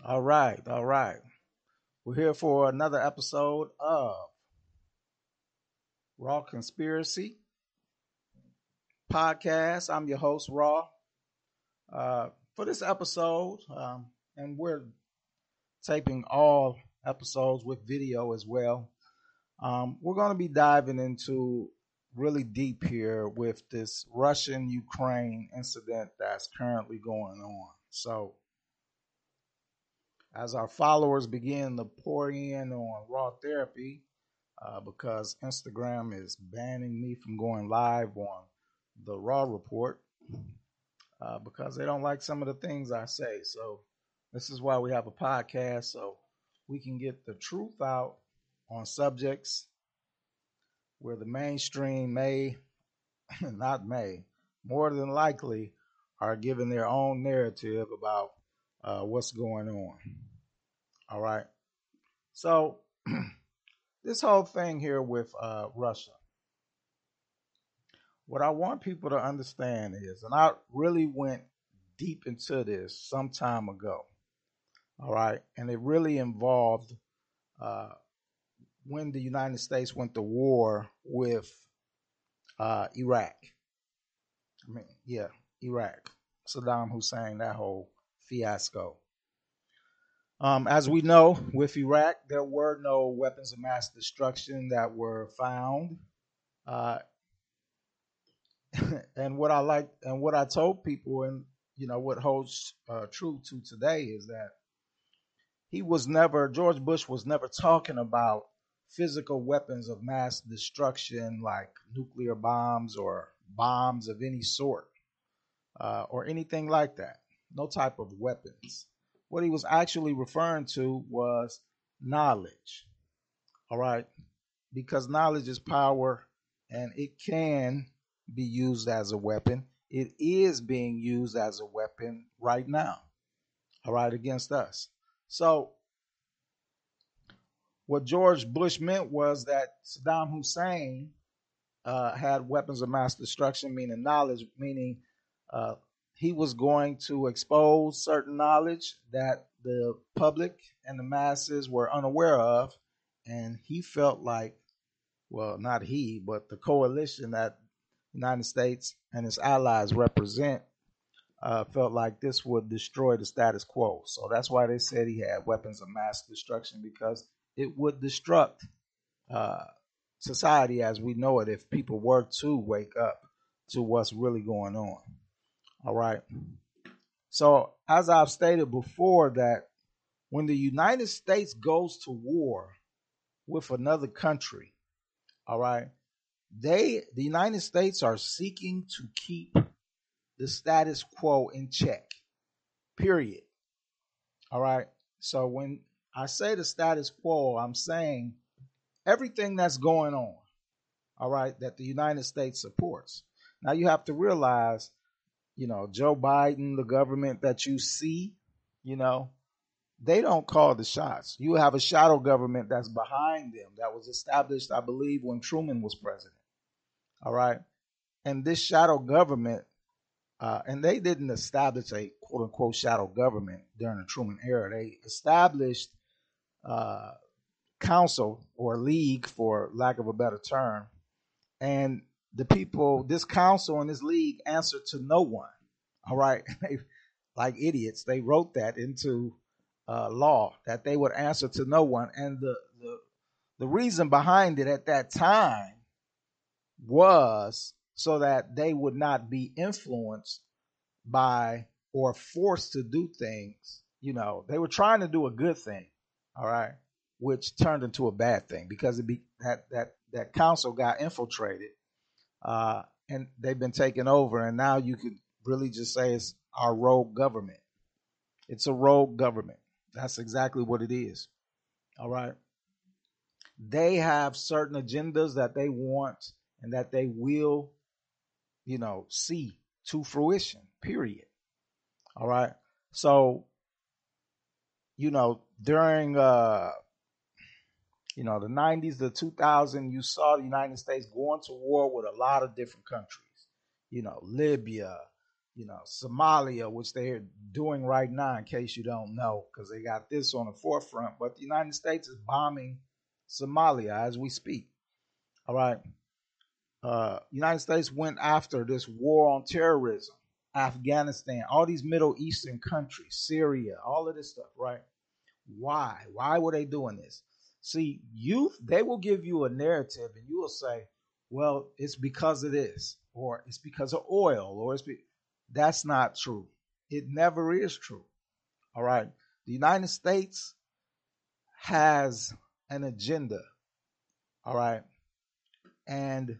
All right, all right. We're here for another episode of Raw Conspiracy Podcast. I'm your host, Raw. Uh, for this episode, um, and we're taping all episodes with video as well. Um, we're going to be diving into really deep here with this Russian Ukraine incident that's currently going on. So, as our followers begin to pour in on raw therapy, uh, because Instagram is banning me from going live on the Raw Report uh, because they don't like some of the things I say. So, this is why we have a podcast so we can get the truth out on subjects where the mainstream may, not may, more than likely are giving their own narrative about uh, what's going on. All right. So, this whole thing here with uh, Russia, what I want people to understand is, and I really went deep into this some time ago. All right. And it really involved uh, when the United States went to war with uh, Iraq. I mean, yeah, Iraq. Saddam Hussein, that whole fiasco. Um, as we know, with Iraq, there were no weapons of mass destruction that were found. Uh, and what I like, and what I told people, and you know what holds uh, true to today is that he was never George Bush was never talking about physical weapons of mass destruction like nuclear bombs or bombs of any sort uh, or anything like that. No type of weapons. What he was actually referring to was knowledge. All right. Because knowledge is power and it can be used as a weapon. It is being used as a weapon right now. All right. Against us. So what George Bush meant was that Saddam Hussein uh, had weapons of mass destruction, meaning knowledge, meaning uh, he was going to expose certain knowledge that the public and the masses were unaware of. And he felt like, well, not he, but the coalition that the United States and its allies represent uh, felt like this would destroy the status quo. So that's why they said he had weapons of mass destruction because it would destruct uh, society as we know it if people were to wake up to what's really going on. All right. So, as I've stated before, that when the United States goes to war with another country, all right, they, the United States, are seeking to keep the status quo in check. Period. All right. So when I say the status quo, I'm saying everything that's going on, all right, that the United States supports. Now you have to realize, you know, Joe Biden, the government that you see, you know, they don't call the shots. You have a shadow government that's behind them that was established, I believe, when Truman was president. All right. And this shadow government, uh, and they didn't establish a quote unquote shadow government during the Truman era. They established uh, council or league, for lack of a better term, and the people, this council and this league answer to no one. All right, like idiots, they wrote that into uh, law that they would answer to no one, and the, the the reason behind it at that time was so that they would not be influenced by or forced to do things. You know, they were trying to do a good thing, all right, which turned into a bad thing because it be that that that council got infiltrated, uh, and they've been taken over, and now you could really just say it's our rogue government. It's a rogue government. That's exactly what it is. All right. They have certain agendas that they want and that they will, you know, see to fruition. Period. All right. So, you know, during uh you know the 90s the 2000 you saw the united states going to war with a lot of different countries you know libya you know, Somalia, which they're doing right now, in case you don't know, because they got this on the forefront. But the United States is bombing Somalia as we speak. All right. Uh, United States went after this war on terrorism, Afghanistan, all these Middle Eastern countries, Syria, all of this stuff, right? Why? Why were they doing this? See, youth, they will give you a narrative and you will say, well, it's because of this, or it's because of oil, or it's be-. that's not true. It never is true. All right. The United States has an agenda. All right. And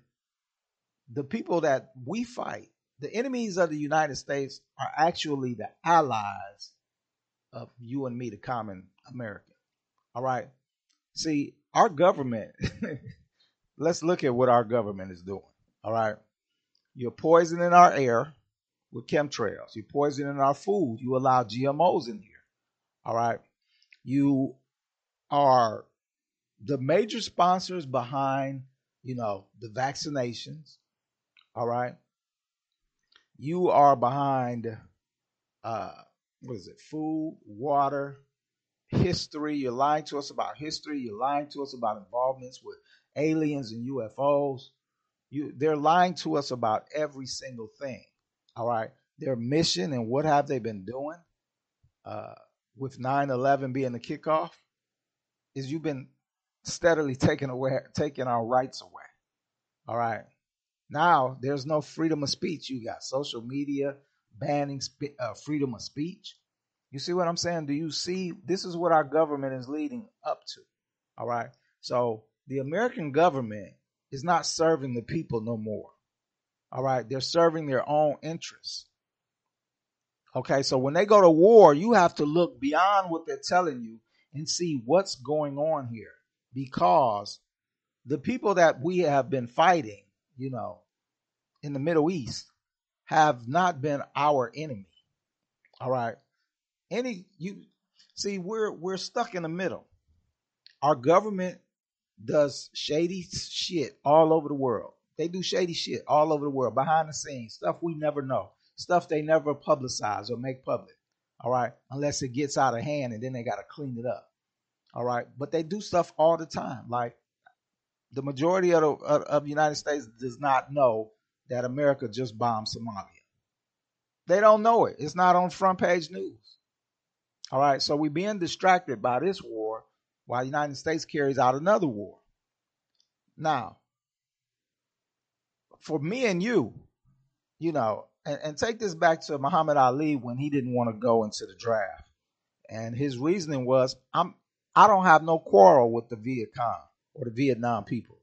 the people that we fight, the enemies of the United States, are actually the allies of you and me, the common American. All right. See, our government, let's look at what our government is doing. All right. You're poisoning our air with chemtrails. You're poisoning our food. You allow GMOs in here. All right. You are the major sponsors behind, you know, the vaccinations. All right. You are behind uh what is it? Food, water, history. You're lying to us about history. You're lying to us about involvements with aliens and UFOs. You, they're lying to us about every single thing. All right. Their mission and what have they been doing uh, with 9 11 being the kickoff is you've been steadily taking away, taking our rights away. All right. Now there's no freedom of speech. You got social media banning sp- uh, freedom of speech. You see what I'm saying? Do you see? This is what our government is leading up to. All right. So the American government is not serving the people no more. All right. They're serving their own interests. Okay. So when they go to war, you have to look beyond what they're telling you and see what's going on here because the people that we have been fighting, you know, in the Middle East have not been our enemy. All right any you see we're we're stuck in the middle. Our government does shady shit all over the world. They do shady shit all over the world, behind the scenes, stuff we never know, stuff they never publicize or make public. All right, unless it gets out of hand and then they got to clean it up. All right, but they do stuff all the time. Like the majority of the, of the United States does not know that America just bombed Somalia. They don't know it. It's not on front page news. All right, so we're being distracted by this war while the United States carries out another war. Now, for me and you, you know, and, and take this back to Muhammad Ali when he didn't want to go into the draft. And his reasoning was, I'm I don't have no quarrel with the Viet Cong or the Vietnam people.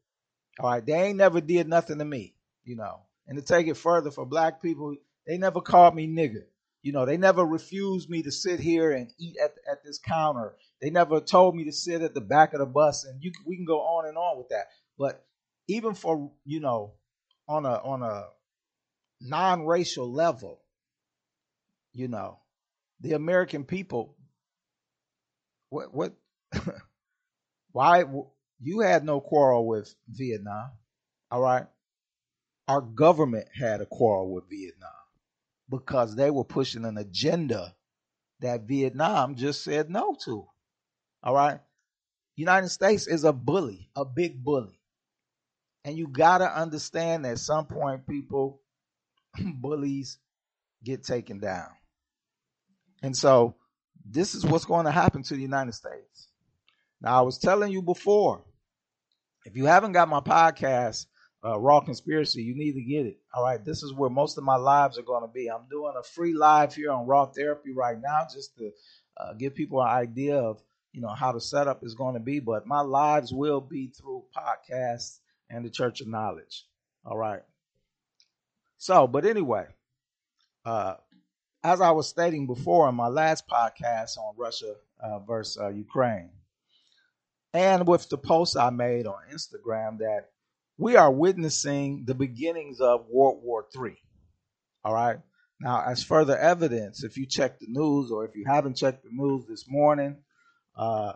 All right, they ain't never did nothing to me, you know. And to take it further for black people, they never called me nigger. You know, they never refused me to sit here and eat at, at this counter. They never told me to sit at the back of the bus, and you we can go on and on with that. But even for you know, on a on a non-racial level, you know, the American people, what what, why you had no quarrel with Vietnam, all right? Our government had a quarrel with Vietnam because they were pushing an agenda that Vietnam just said no to. All right. United States is a bully, a big bully. And you got to understand that at some point people, bullies get taken down. And so this is what's going to happen to the United States. Now, I was telling you before, if you haven't got my podcast, uh, Raw Conspiracy, you need to get it. All right, this is where most of my lives are going to be. I'm doing a free live here on Raw Therapy right now, just to uh, give people an idea of you know how the setup is going to be. But my lives will be through podcasts and the Church of Knowledge. All right. So, but anyway, uh, as I was stating before in my last podcast on Russia uh, versus uh, Ukraine, and with the post I made on Instagram that we are witnessing the beginnings of World War III. All right. Now, as further evidence, if you check the news or if you haven't checked the news this morning, uh,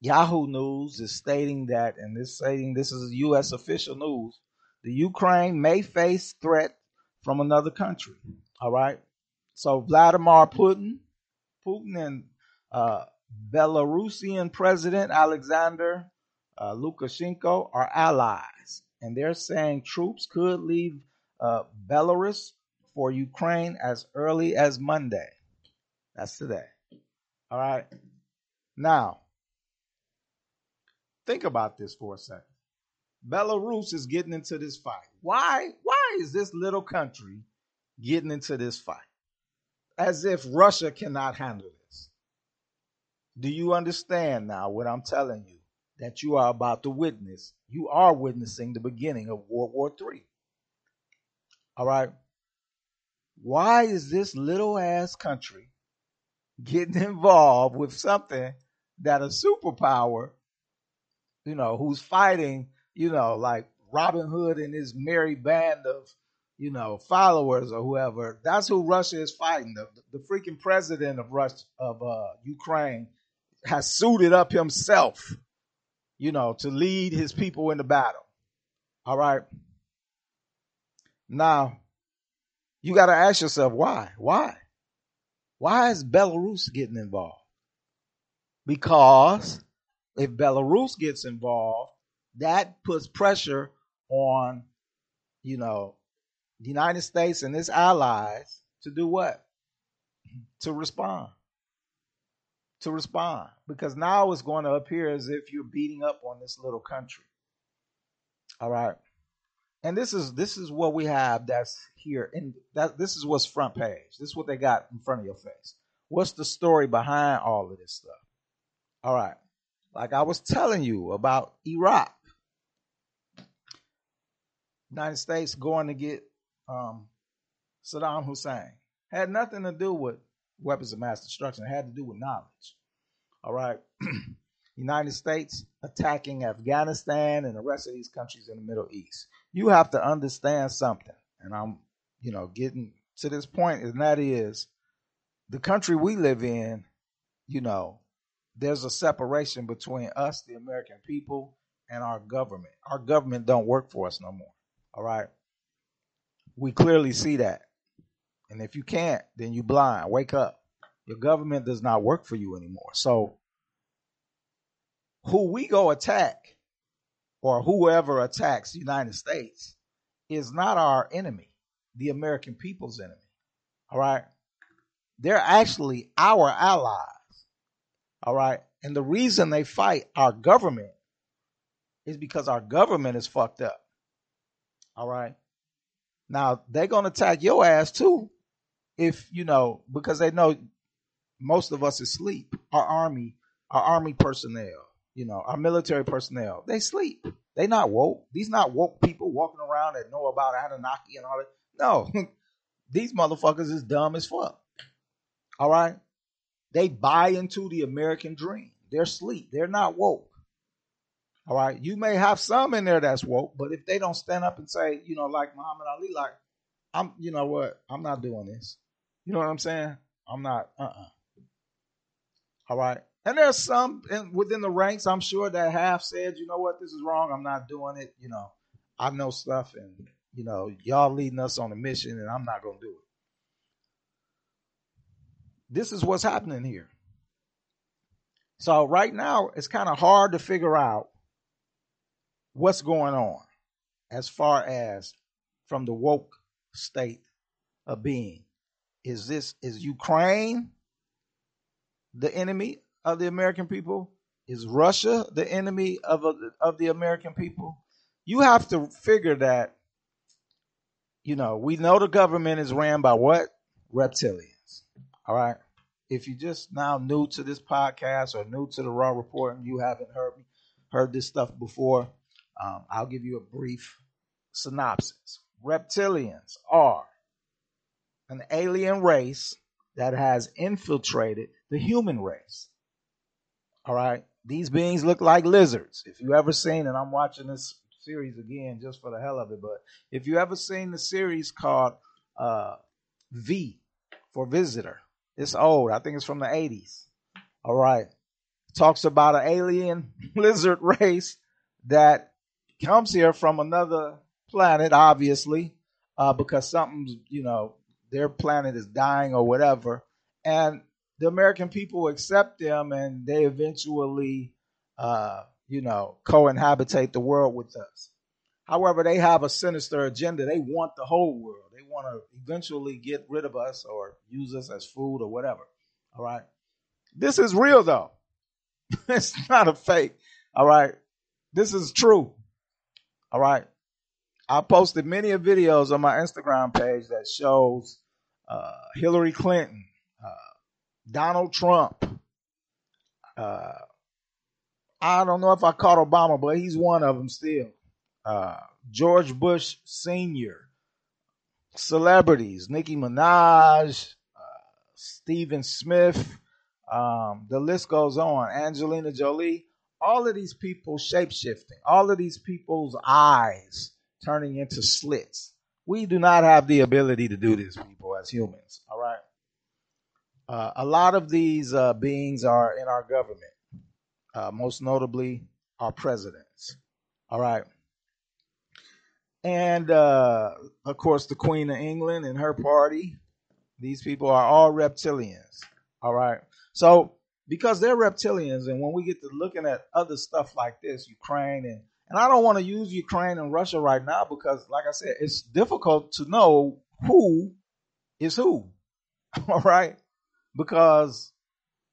Yahoo News is stating that, and this stating this is U.S. official news, the Ukraine may face threat from another country. All right. So Vladimir Putin, Putin and uh, Belarusian President Alexander uh, Lukashenko are allies, and they're saying troops could leave uh, Belarus for Ukraine as early as Monday. That's today. All right. Now, think about this for a second. Belarus is getting into this fight. Why? Why is this little country getting into this fight? As if Russia cannot handle this. Do you understand now what I'm telling you? That you are about to witness. You are witnessing the beginning of World War III. All right. Why is this little ass country getting involved with something that a superpower, you know, who's fighting, you know, like Robin Hood and his merry band of, you know, followers or whoever. That's who Russia is fighting. The, the freaking president of Russia of uh, Ukraine has suited up himself, you know, to lead his people in the battle. All right. Now, you got to ask yourself why? Why? Why is Belarus getting involved? Because if Belarus gets involved, that puts pressure on, you know, the United States and its allies to do what? To respond. To respond. Because now it's going to appear as if you're beating up on this little country. All right? And this is this is what we have that's here and that this is what's front page. This is what they got in front of your face. What's the story behind all of this stuff? All right. Like i was telling you about iraq. United states going to get um, saddam hussein. Had nothing to do with weapons of mass destruction it had to do with knowledge all right united states attacking afghanistan and the rest of these countries in the middle east you have to understand something. And I'm, you know, getting to this point. and that is the country we live in, you know, there's a separation between us, the American people, and our government. Our government don't work for us no more. All right. We clearly see that. And if you can't, then you blind. Wake up. Your government does not work for you anymore. So who we go attack or whoever attacks the United States is not our enemy, the American people's enemy. All right. They're actually our allies. All right. And the reason they fight our government is because our government is fucked up. All right. Now they're going to attack your ass too. If, you know, because they know most of us is asleep. Our army, our army personnel, you know, our military personnel, they sleep. They not woke. These not woke people walking around that know about Anunnaki and all that. No, these motherfuckers is dumb as fuck. All right, they buy into the American dream. They're sleep. They're not woke. All right, you may have some in there that's woke, but if they don't stand up and say, you know, like Muhammad Ali, like I'm, you know what, I'm not doing this. You know what I'm saying? I'm not. Uh. uh All right. And there's some in, within the ranks, I'm sure, that have said, you know what, this is wrong. I'm not doing it. You know, I know stuff, and you know, y'all leading us on a mission, and I'm not going to do it. This is what's happening here. So right now, it's kind of hard to figure out what's going on as far as from the woke state of being. Is this is Ukraine the enemy of the American people? Is Russia the enemy of, of the American people? You have to figure that, you know, we know the government is ran by what? Reptilians. All right. If you're just now new to this podcast or new to the Raw Report and you haven't heard me, heard this stuff before, um, I'll give you a brief synopsis. Reptilians are an alien race that has infiltrated the human race. All right. These beings look like lizards. If you ever seen, and I'm watching this series again just for the hell of it, but if you ever seen the series called uh, V for Visitor, it's old. I think it's from the 80s. All right. It talks about an alien lizard race that comes here from another planet, obviously, uh, because something's, you know, their planet is dying or whatever. And the American people accept them and they eventually, uh, you know, co-inhabitate the world with us. However, they have a sinister agenda. They want the whole world. They want to eventually get rid of us or use us as food or whatever. All right. This is real though. it's not a fake. All right. This is true. All right. I posted many videos on my Instagram page that shows uh, Hillary Clinton, uh, Donald Trump. Uh, I don't know if I caught Obama, but he's one of them still. Uh, George Bush Sr., celebrities, Nicki Minaj, uh, Stephen Smith, um, the list goes on. Angelina Jolie, all of these people shape shifting, all of these people's eyes turning into slits. We do not have the ability to do this, people, as humans. All right. Uh, a lot of these uh, beings are in our government, uh, most notably our presidents. All right. And uh, of course, the Queen of England and her party. These people are all reptilians. All right. So, because they're reptilians, and when we get to looking at other stuff like this, Ukraine and and I don't want to use Ukraine and Russia right now because, like I said, it's difficult to know who is who. All right, because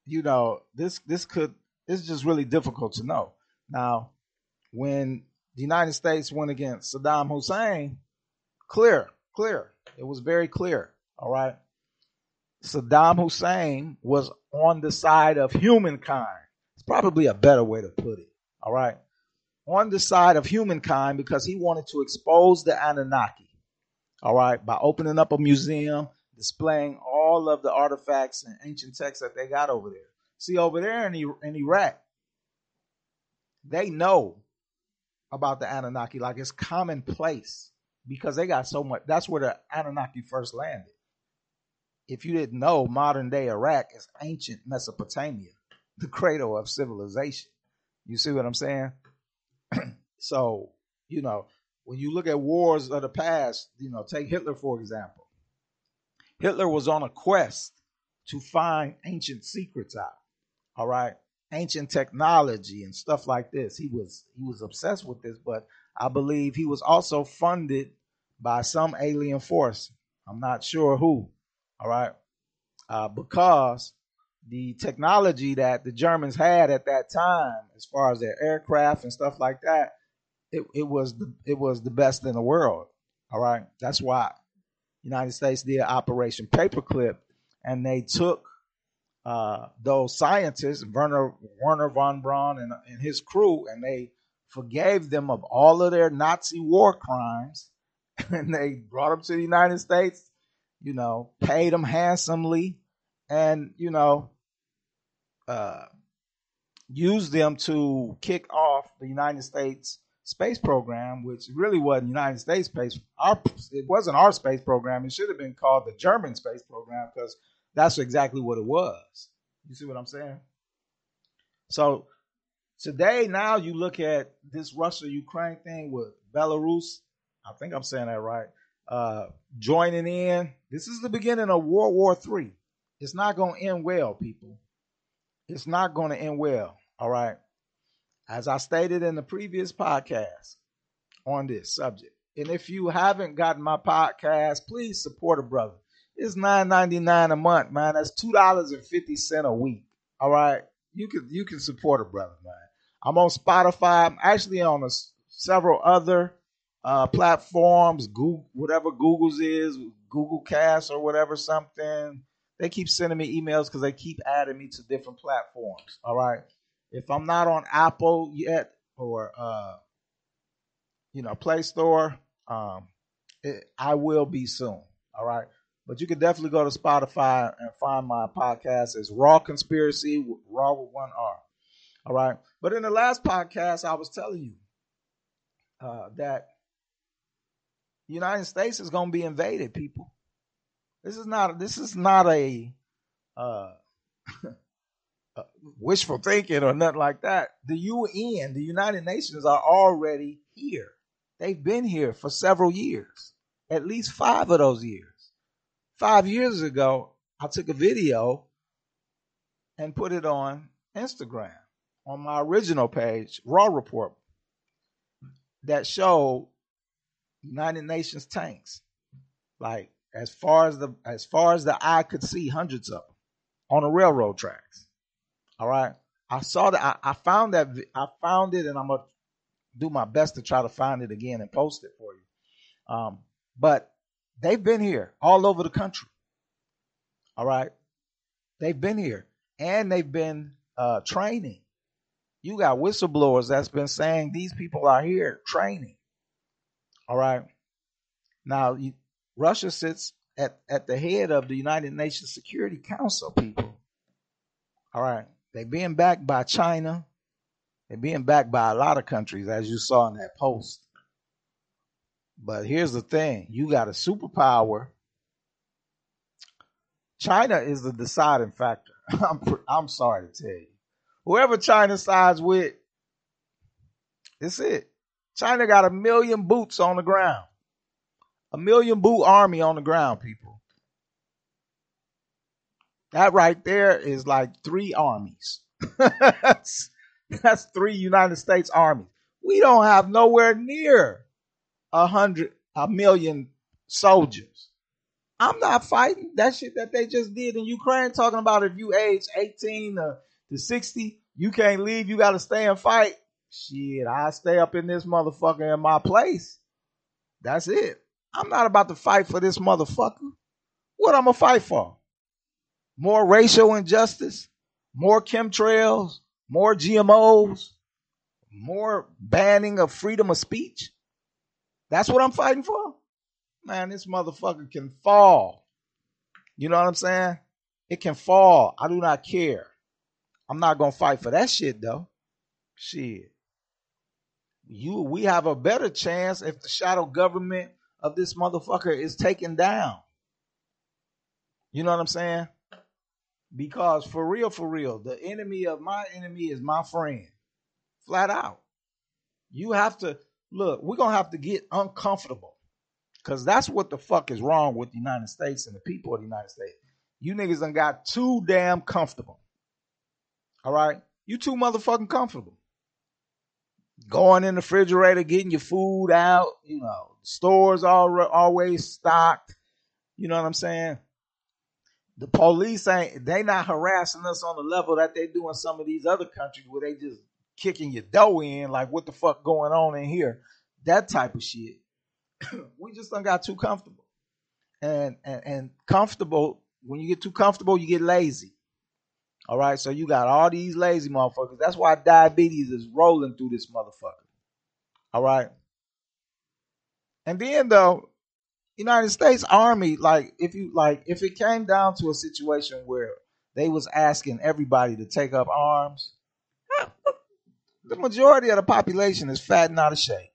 you know this this could it's just really difficult to know. Now, when the United States went against Saddam Hussein, clear, clear, it was very clear. All right, Saddam Hussein was on the side of humankind. It's probably a better way to put it. All right on the side of humankind because he wanted to expose the Anunnaki. All right, by opening up a museum, displaying all of the artifacts and ancient texts that they got over there. See, over there in, in Iraq, they know about the Anunnaki like it's commonplace because they got so much. That's where the Anunnaki first landed. If you didn't know, modern day Iraq is ancient Mesopotamia, the cradle of civilization. You see what I'm saying? so, you know, when you look at wars of the past, you know, take Hitler for example. Hitler was on a quest to find ancient secrets out. All right. Ancient technology and stuff like this. He was he was obsessed with this, but I believe he was also funded by some alien force. I'm not sure who. All right. Uh, because the technology that the Germans had at that time, as far as their aircraft and stuff like that, it, it was the it was the best in the world. All right, that's why United States did Operation Paperclip, and they took uh, those scientists, Werner Werner von Braun and, and his crew, and they forgave them of all of their Nazi war crimes, and they brought them to the United States. You know, paid them handsomely, and you know uh, used them to kick off the United States space program, which really wasn't United States space. Our it wasn't our space program. It should have been called the German space program because that's exactly what it was. You see what I'm saying? So today, now you look at this Russia Ukraine thing with Belarus. I think I'm saying that right. Uh, joining in. This is the beginning of World War III. It's not going to end well, people it's not going to end well. All right. As I stated in the previous podcast on this subject. And if you haven't gotten my podcast, please support a brother. It's nine ninety nine a month, man. That's two dollars and fifty cent a week. All right, you can you can support a brother, man. I'm on Spotify. I'm actually on a, several other uh, platforms. Google, whatever Google's is, Google Cast or whatever something they keep sending me emails because they keep adding me to different platforms. All right. If I'm not on Apple yet or uh, you know Play Store, um, it, I will be soon. All right. But you can definitely go to Spotify and find my podcast. It's Raw Conspiracy, Raw with one R. All right. But in the last podcast, I was telling you uh, that United States is going to be invaded, people. This is not this is not a uh, wishful thinking or nothing like that. The UN, the United Nations, are already here. They've been here for several years. at least five of those years. Five years ago, I took a video and put it on Instagram on my original page, Raw Report, that showed United Nations tanks. Like as far as the as far as the eye could see, hundreds of them on the railroad tracks. All right. I saw that. I, I found that. I found it, and I'm gonna do my best to try to find it again and post it for you. Um, but they've been here all over the country. All right. They've been here and they've been uh, training. You got whistleblowers that's been saying these people are here training. All right. Now, you, Russia sits at, at the head of the United Nations Security Council, people. All right. They're being backed by China. They're being backed by a lot of countries, as you saw in that post. But here's the thing you got a superpower. China is the deciding factor. I'm, I'm sorry to tell you. Whoever China sides with, it's it. China got a million boots on the ground. A million boot army on the ground, people. That right there is like three armies. that's, that's three United States armies. We don't have nowhere near a hundred, a million soldiers. I'm not fighting that shit that they just did in Ukraine, talking about if you age 18 to, to 60, you can't leave, you got to stay and fight. Shit, I stay up in this motherfucker in my place. That's it. I'm not about to fight for this motherfucker. What I'm gonna fight for? More racial injustice, more chemtrails, more GMOs, more banning of freedom of speech. That's what I'm fighting for? Man, this motherfucker can fall. You know what I'm saying? It can fall. I do not care. I'm not gonna fight for that shit though. Shit. You we have a better chance if the shadow government of this motherfucker is taken down. You know what I'm saying? Because for real, for real, the enemy of my enemy is my friend. Flat out. You have to look, we're gonna have to get uncomfortable. Cause that's what the fuck is wrong with the United States and the people of the United States. You niggas done got too damn comfortable. All right? You too motherfucking comfortable. Going in the refrigerator, getting your food out, you know, stores all always stocked. You know what I'm saying? The police ain't they not harassing us on the level that they do in some of these other countries where they just kicking your dough in, like what the fuck going on in here? That type of shit. we just don't got too comfortable. And, and and comfortable, when you get too comfortable, you get lazy. All right, so you got all these lazy motherfuckers. That's why diabetes is rolling through this motherfucker. All right. And then though, United States Army, like if you like, if it came down to a situation where they was asking everybody to take up arms, the majority of the population is fat and out of shape.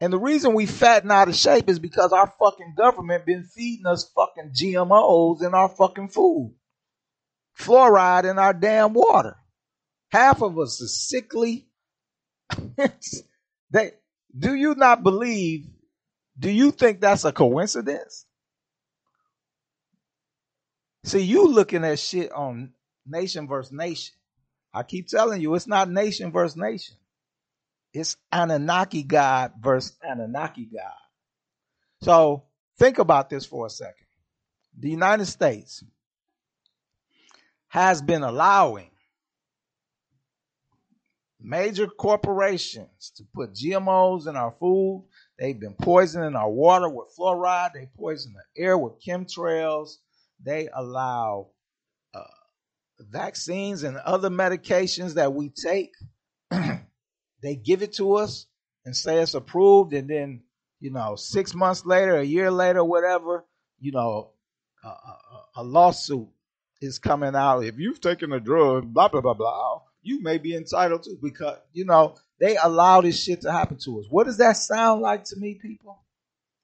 And the reason we fat and out of shape is because our fucking government been feeding us fucking GMOs in our fucking food. Fluoride in our damn water. Half of us is sickly. they do you not believe? Do you think that's a coincidence? See, you looking at shit on nation versus nation. I keep telling you, it's not nation versus nation. It's Anunnaki God versus Anunnaki God. So think about this for a second. The United States has been allowing major corporations to put GMOs in our food. They've been poisoning our water with fluoride. They poison the air with chemtrails. They allow uh, vaccines and other medications that we take they give it to us and say it's approved, and then you know six months later, a year later, whatever, you know, a, a, a lawsuit is coming out. If you've taken a drug, blah blah blah blah, you may be entitled to because you know they allow this shit to happen to us. What does that sound like to me, people?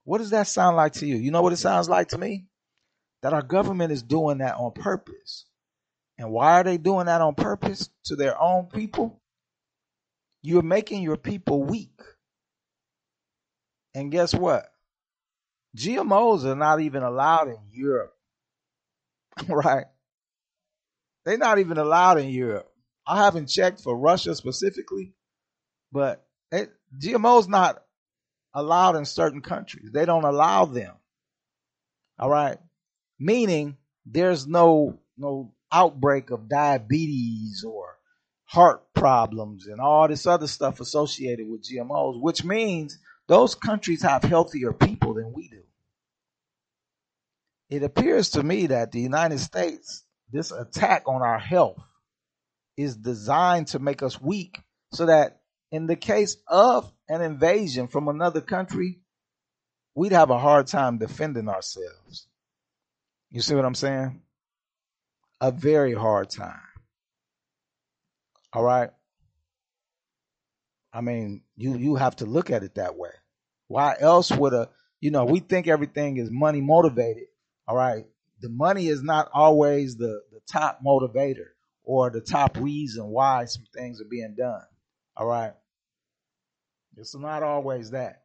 What does that sound like to you? You know what it sounds like to me? That our government is doing that on purpose. And why are they doing that on purpose to their own people? You're making your people weak. And guess what? GMOs are not even allowed in Europe, right? They're not even allowed in Europe. I haven't checked for Russia specifically, but it, GMOs not allowed in certain countries. They don't allow them. All right, meaning there's no no outbreak of diabetes or heart problems and all this other stuff associated with GMOs, which means those countries have healthier people than we do. It appears to me that the United States, this attack on our health, is designed to make us weak so that in the case of an invasion from another country, we'd have a hard time defending ourselves. You see what I'm saying? A very hard time. All right. I mean, you you have to look at it that way. Why else would a you know we think everything is money motivated. All right, the money is not always the the top motivator or the top reason why some things are being done. All right, it's not always that.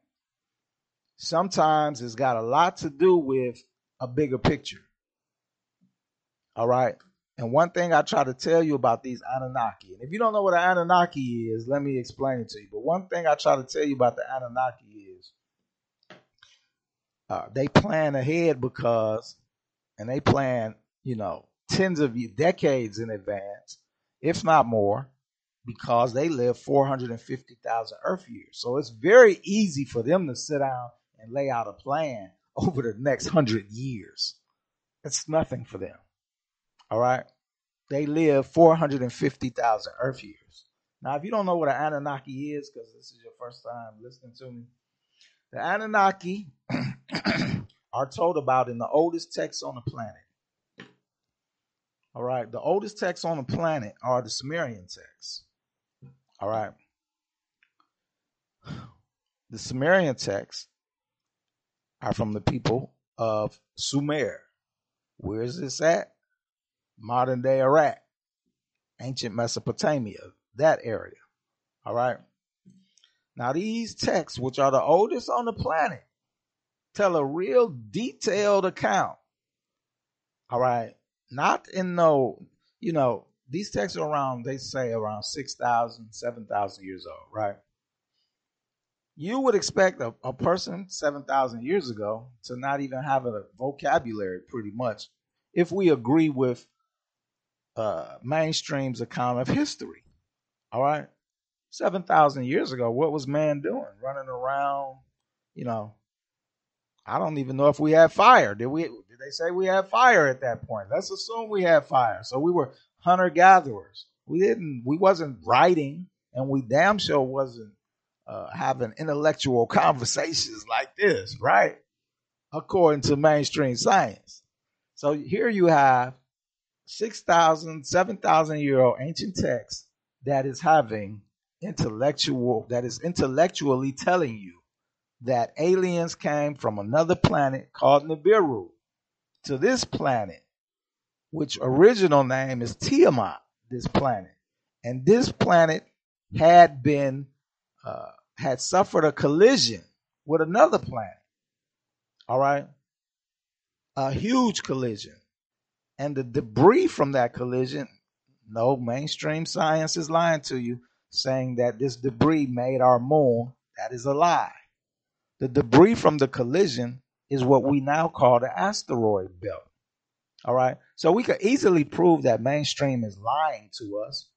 Sometimes it's got a lot to do with a bigger picture. All right. And one thing I try to tell you about these Anunnaki, and if you don't know what an Anunnaki is, let me explain it to you. But one thing I try to tell you about the Anunnaki is uh, they plan ahead because, and they plan, you know, tens of decades in advance, if not more, because they live 450,000 Earth years. So it's very easy for them to sit down and lay out a plan over the next hundred years. It's nothing for them. All right. They live 450,000 Earth years. Now, if you don't know what an Anunnaki is, because this is your first time listening to me, the Anunnaki are told about in the oldest texts on the planet. All right. The oldest texts on the planet are the Sumerian texts. All right. The Sumerian texts are from the people of Sumer. Where is this at? modern day Iraq, ancient Mesopotamia, that area. All right. Now, these texts, which are the oldest on the planet, tell a real detailed account. All right. Not in no, you know, these texts are around, they say around 6,000, 7,000 years old, right? You would expect a, a person 7,000 years ago to not even have a vocabulary, pretty much, if we agree with uh, mainstream's account of history. All right. 7,000 years ago, what was man doing? Running around, you know. I don't even know if we had fire. Did we? Did they say we had fire at that point? Let's assume we had fire. So we were hunter gatherers. We didn't. We wasn't writing, and we damn sure wasn't uh, having intellectual conversations like this, right? According to mainstream science. So here you have 6,000, 7,000 year old ancient text that is having intellectual, that is intellectually telling you that aliens came from another planet called Nibiru to this planet, which original name is Tiamat, this planet. And this planet had been, uh, had suffered a collision with another planet. All right. A huge collision and the debris from that collision, no mainstream science is lying to you, saying that this debris made our moon. That is a lie. The debris from the collision is what we now call the asteroid belt. All right. So we could easily prove that mainstream is lying to us,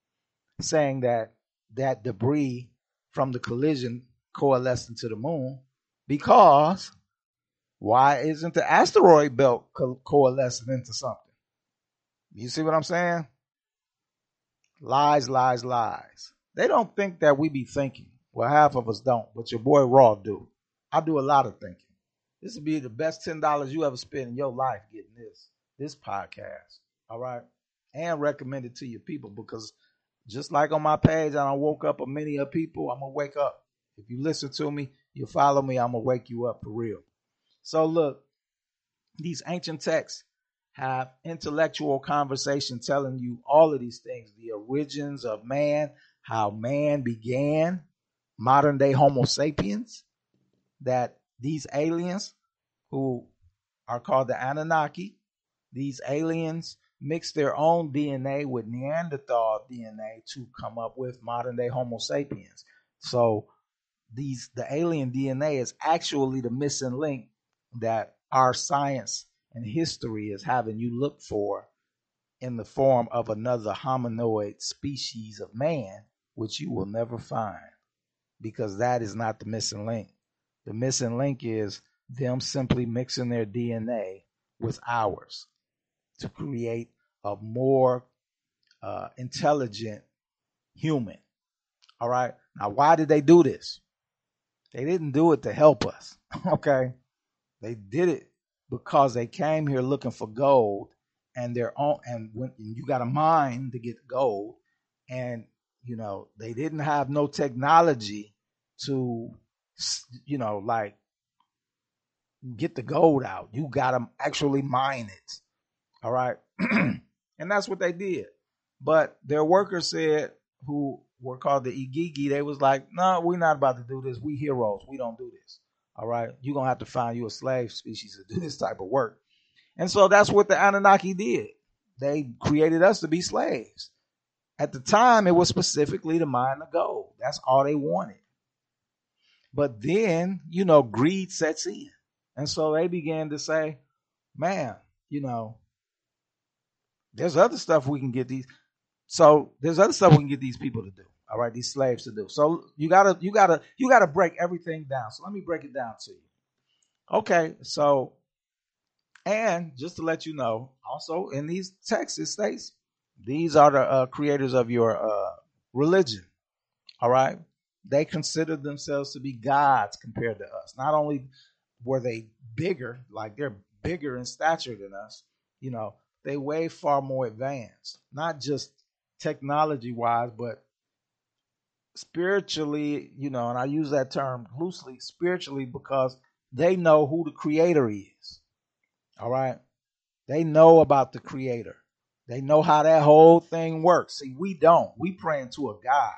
saying that that debris from the collision coalesced into the moon because why isn't the asteroid belt co- coalescing into something? You see what I'm saying? Lies, lies, lies. They don't think that we be thinking. Well, half of us don't, but your boy Raw do. I do a lot of thinking. This would be the best ten dollars you ever spend in your life getting this this podcast. All right, and recommend it to your people because just like on my page, I don't woke up a many of people. I'm gonna wake up. If you listen to me, you follow me. I'm gonna wake you up for real. So look, these ancient texts have intellectual conversation telling you all of these things the origins of man, how man began, modern day Homo sapiens, that these aliens who are called the Anunnaki. These aliens mix their own DNA with Neanderthal DNA to come up with modern day Homo sapiens. So these the alien DNA is actually the missing link that our science and history is having you look for in the form of another hominoid species of man, which you will never find because that is not the missing link. The missing link is them simply mixing their DNA with ours to create a more uh, intelligent human. All right. Now, why did they do this? They didn't do it to help us. okay. They did it because they came here looking for gold and their own and when you got a mine to get gold and you know they didn't have no technology to you know like get the gold out. You got to actually mine it. All right? And that's what they did. But their workers said who were called the igigi they was like no we're not about to do this. We heroes. We don't do this. All right? You're gonna have to find you a slave species to do this type of work. And so that's what the Anunnaki did. They created us to be slaves. At the time, it was specifically to mine the gold. That's all they wanted. But then, you know, greed sets in. And so they began to say, man, you know, there's other stuff we can get these. So there's other stuff we can get these people to do. All right, these slaves to do. So you gotta, you gotta, you gotta break everything down. So let me break it down to you. Okay, so and just to let you know, also in these Texas states these are the uh, creators of your uh, religion. All right. They consider themselves to be gods compared to us. Not only were they bigger, like they're bigger in stature than us, you know, they way far more advanced, not just technology wise, but spiritually, you know, and I use that term loosely, spiritually, because they know who the creator is. All right. They know about the creator. They know how that whole thing works. See, we don't. We praying to a God.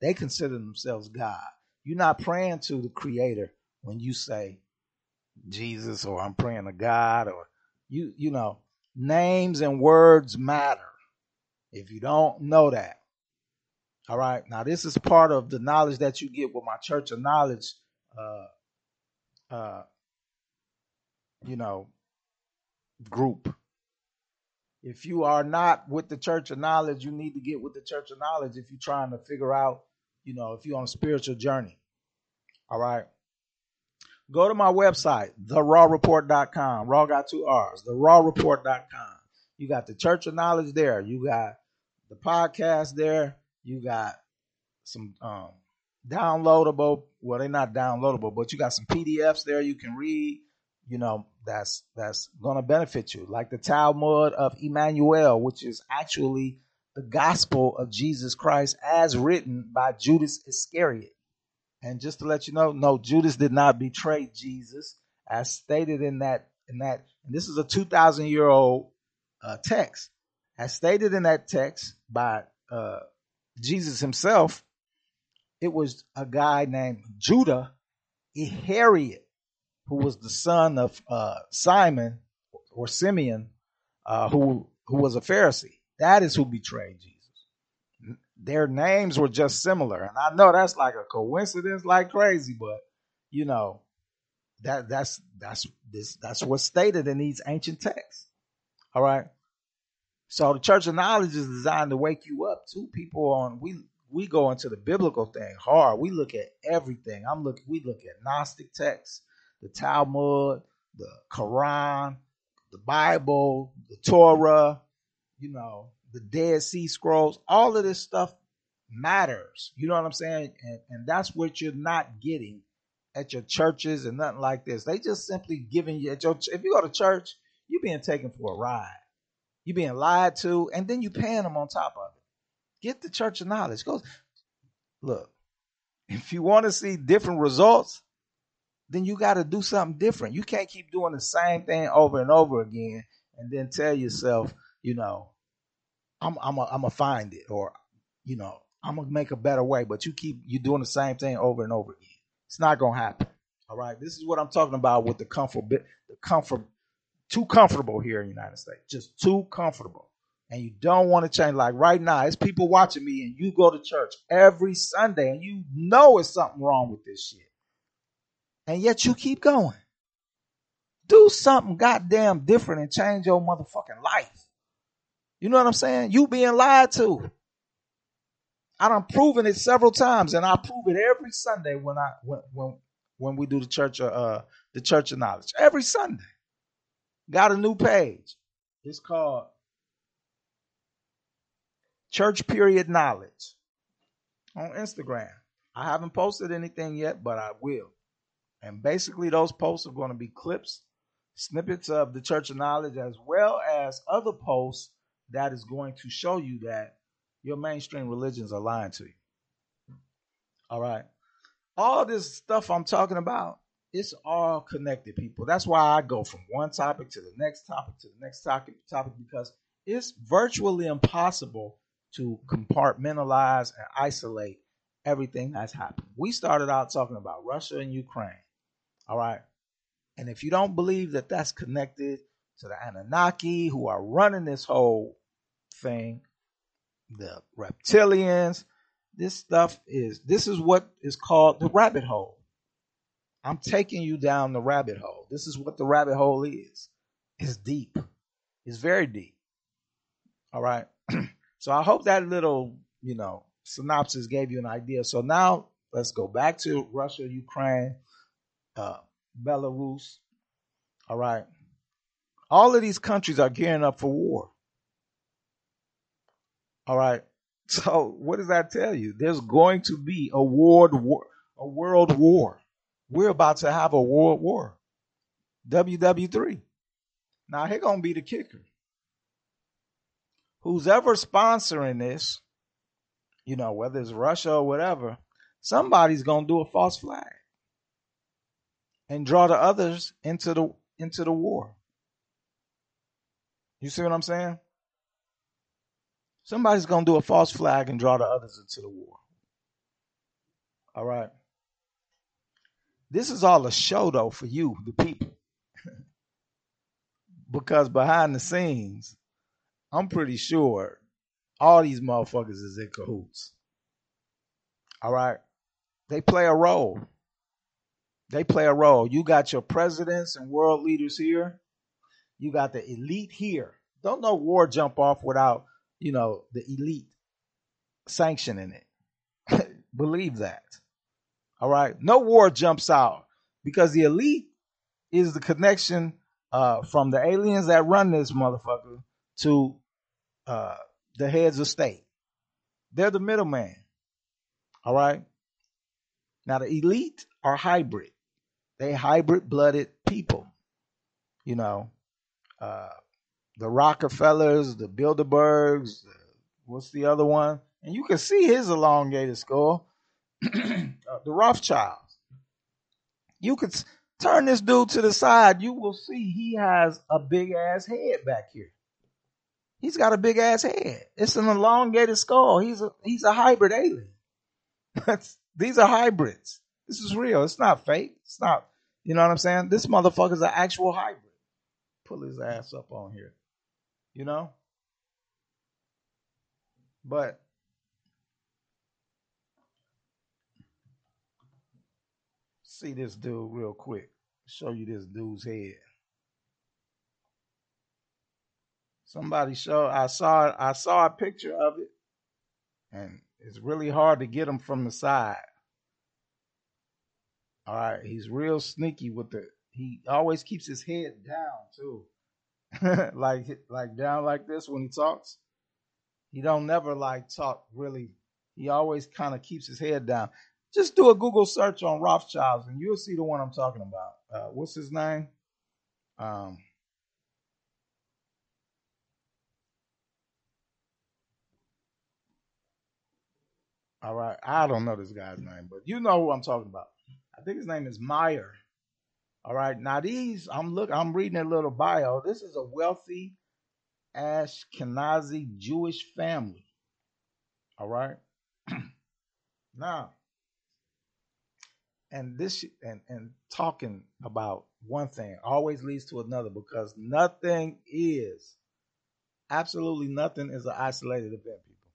They consider themselves God. You're not praying to the creator when you say Jesus or I'm praying to God or you you know, names and words matter. If you don't know that. All right. Now this is part of the knowledge that you get with my church of knowledge uh uh you know group. If you are not with the church of knowledge, you need to get with the church of knowledge if you're trying to figure out, you know, if you're on a spiritual journey. All right. Go to my website, therawreport.com. Raw got two R's, therawreport.com. You got the church of knowledge there. You got the podcast there. You got some um, downloadable, well, they're not downloadable, but you got some PDFs there you can read you know that's that's to benefit you like the talmud of emmanuel which is actually the gospel of jesus christ as written by judas iscariot. And just to let you know no judas did not betray jesus. As stated in that in that and this is a 2000 year old uh, text. As stated in that text by uh, jesus himself it was a guy named judah Iscariot who was the son of uh, Simon or Simeon, uh, who who was a Pharisee. That is who betrayed Jesus. Their names were just similar, and I know that's like a coincidence, like crazy, but you know that that's that's this that's what's stated in these ancient texts. All right. So the Church of Knowledge is designed to wake you up. Two people on we we go into the biblical thing hard. We look at everything. I'm looking. We look at Gnostic texts the Talmud, the Quran, the Bible, the Torah, you know, the Dead Sea Scrolls, all of this stuff matters. You know what I'm saying? And, and that's what you're not getting at your churches and nothing like this. They just simply giving you at your if you go to church, you're being taken for a ride. You're being lied to, and then you paying them on top of it. Get the church of knowledge. Go look. If you want to see different results, then you got to do something different. You can't keep doing the same thing over and over again and then tell yourself, you know, I'm I'm a, I'm gonna find it or you know, I'm gonna make a better way, but you keep you doing the same thing over and over again. It's not gonna happen. All right, this is what I'm talking about with the comfort bit, the comfort, too comfortable here in the United States, just too comfortable, and you don't want to change. Like right now, it's people watching me, and you go to church every Sunday, and you know it's something wrong with this shit, and yet you keep going. Do something goddamn different and change your motherfucking life. You know what I'm saying? You being lied to. I done proven it several times, and I prove it every Sunday when I when when, when we do the church of uh the church of knowledge. Every Sunday. Got a new page. It's called Church Period Knowledge on Instagram. I haven't posted anything yet, but I will. And basically, those posts are going to be clips, snippets of the Church of Knowledge, as well as other posts that is going to show you that your mainstream religions are lying to you. All right. All this stuff I'm talking about, it's all connected, people. That's why I go from one topic to the next topic to the next topic, topic because it's virtually impossible to compartmentalize and isolate everything that's happened. We started out talking about Russia and Ukraine. All right. And if you don't believe that that's connected to the Anunnaki who are running this whole thing, the reptilians. This stuff is this is what is called the rabbit hole. I'm taking you down the rabbit hole. This is what the rabbit hole is. It's deep. It's very deep. All right. so I hope that little, you know, synopsis gave you an idea. So now let's go back to Russia, Ukraine, uh, Belarus. All right. All of these countries are gearing up for war. All right. So what does that tell you? There's going to be a world war, a world war. We're about to have a world war. WW3. Now here gonna be the kicker. Who's ever sponsoring this, you know, whether it's Russia or whatever, somebody's gonna do a false flag and draw the others into the into the war. You see what I'm saying? Somebody's going to do a false flag and draw the others into the war. All right. This is all a show, though, for you, the people. because behind the scenes, I'm pretty sure all these motherfuckers is in cahoots. All right. They play a role. They play a role. You got your presidents and world leaders here. You got the elite here. Don't no war jump off without you know, the elite sanctioning it. Believe that. All right. No war jumps out because the elite is the connection uh, from the aliens that run this motherfucker to uh, the heads of state. They're the middleman. All right. Now the elite are hybrid. They hybrid blooded people. You know, uh, the Rockefellers, the Bilderbergs, what's the other one? And you can see his elongated skull, uh, the Rothschilds. You could turn this dude to the side, you will see he has a big ass head back here. He's got a big ass head. It's an elongated skull. He's a he's a hybrid alien. These are hybrids. This is real. It's not fake. It's not. You know what I'm saying? This motherfucker's an actual hybrid. Pull his ass up on here you know? But see this dude real quick. Show you this dude's head. Somebody show I saw I saw a picture of it and it's really hard to get him from the side. All right, he's real sneaky with the he always keeps his head down too. like like down like this when he talks. He don't never like talk really. He always kind of keeps his head down. Just do a Google search on Rothschilds and you'll see the one I'm talking about. Uh, what's his name? Um, all right, I don't know this guy's name, but you know who I'm talking about. I think his name is Meyer. All right. Now these, I'm look, I'm reading a little bio. This is a wealthy Ashkenazi Jewish family. All right. now, and this and and talking about one thing always leads to another because nothing is absolutely nothing is an isolated event, people.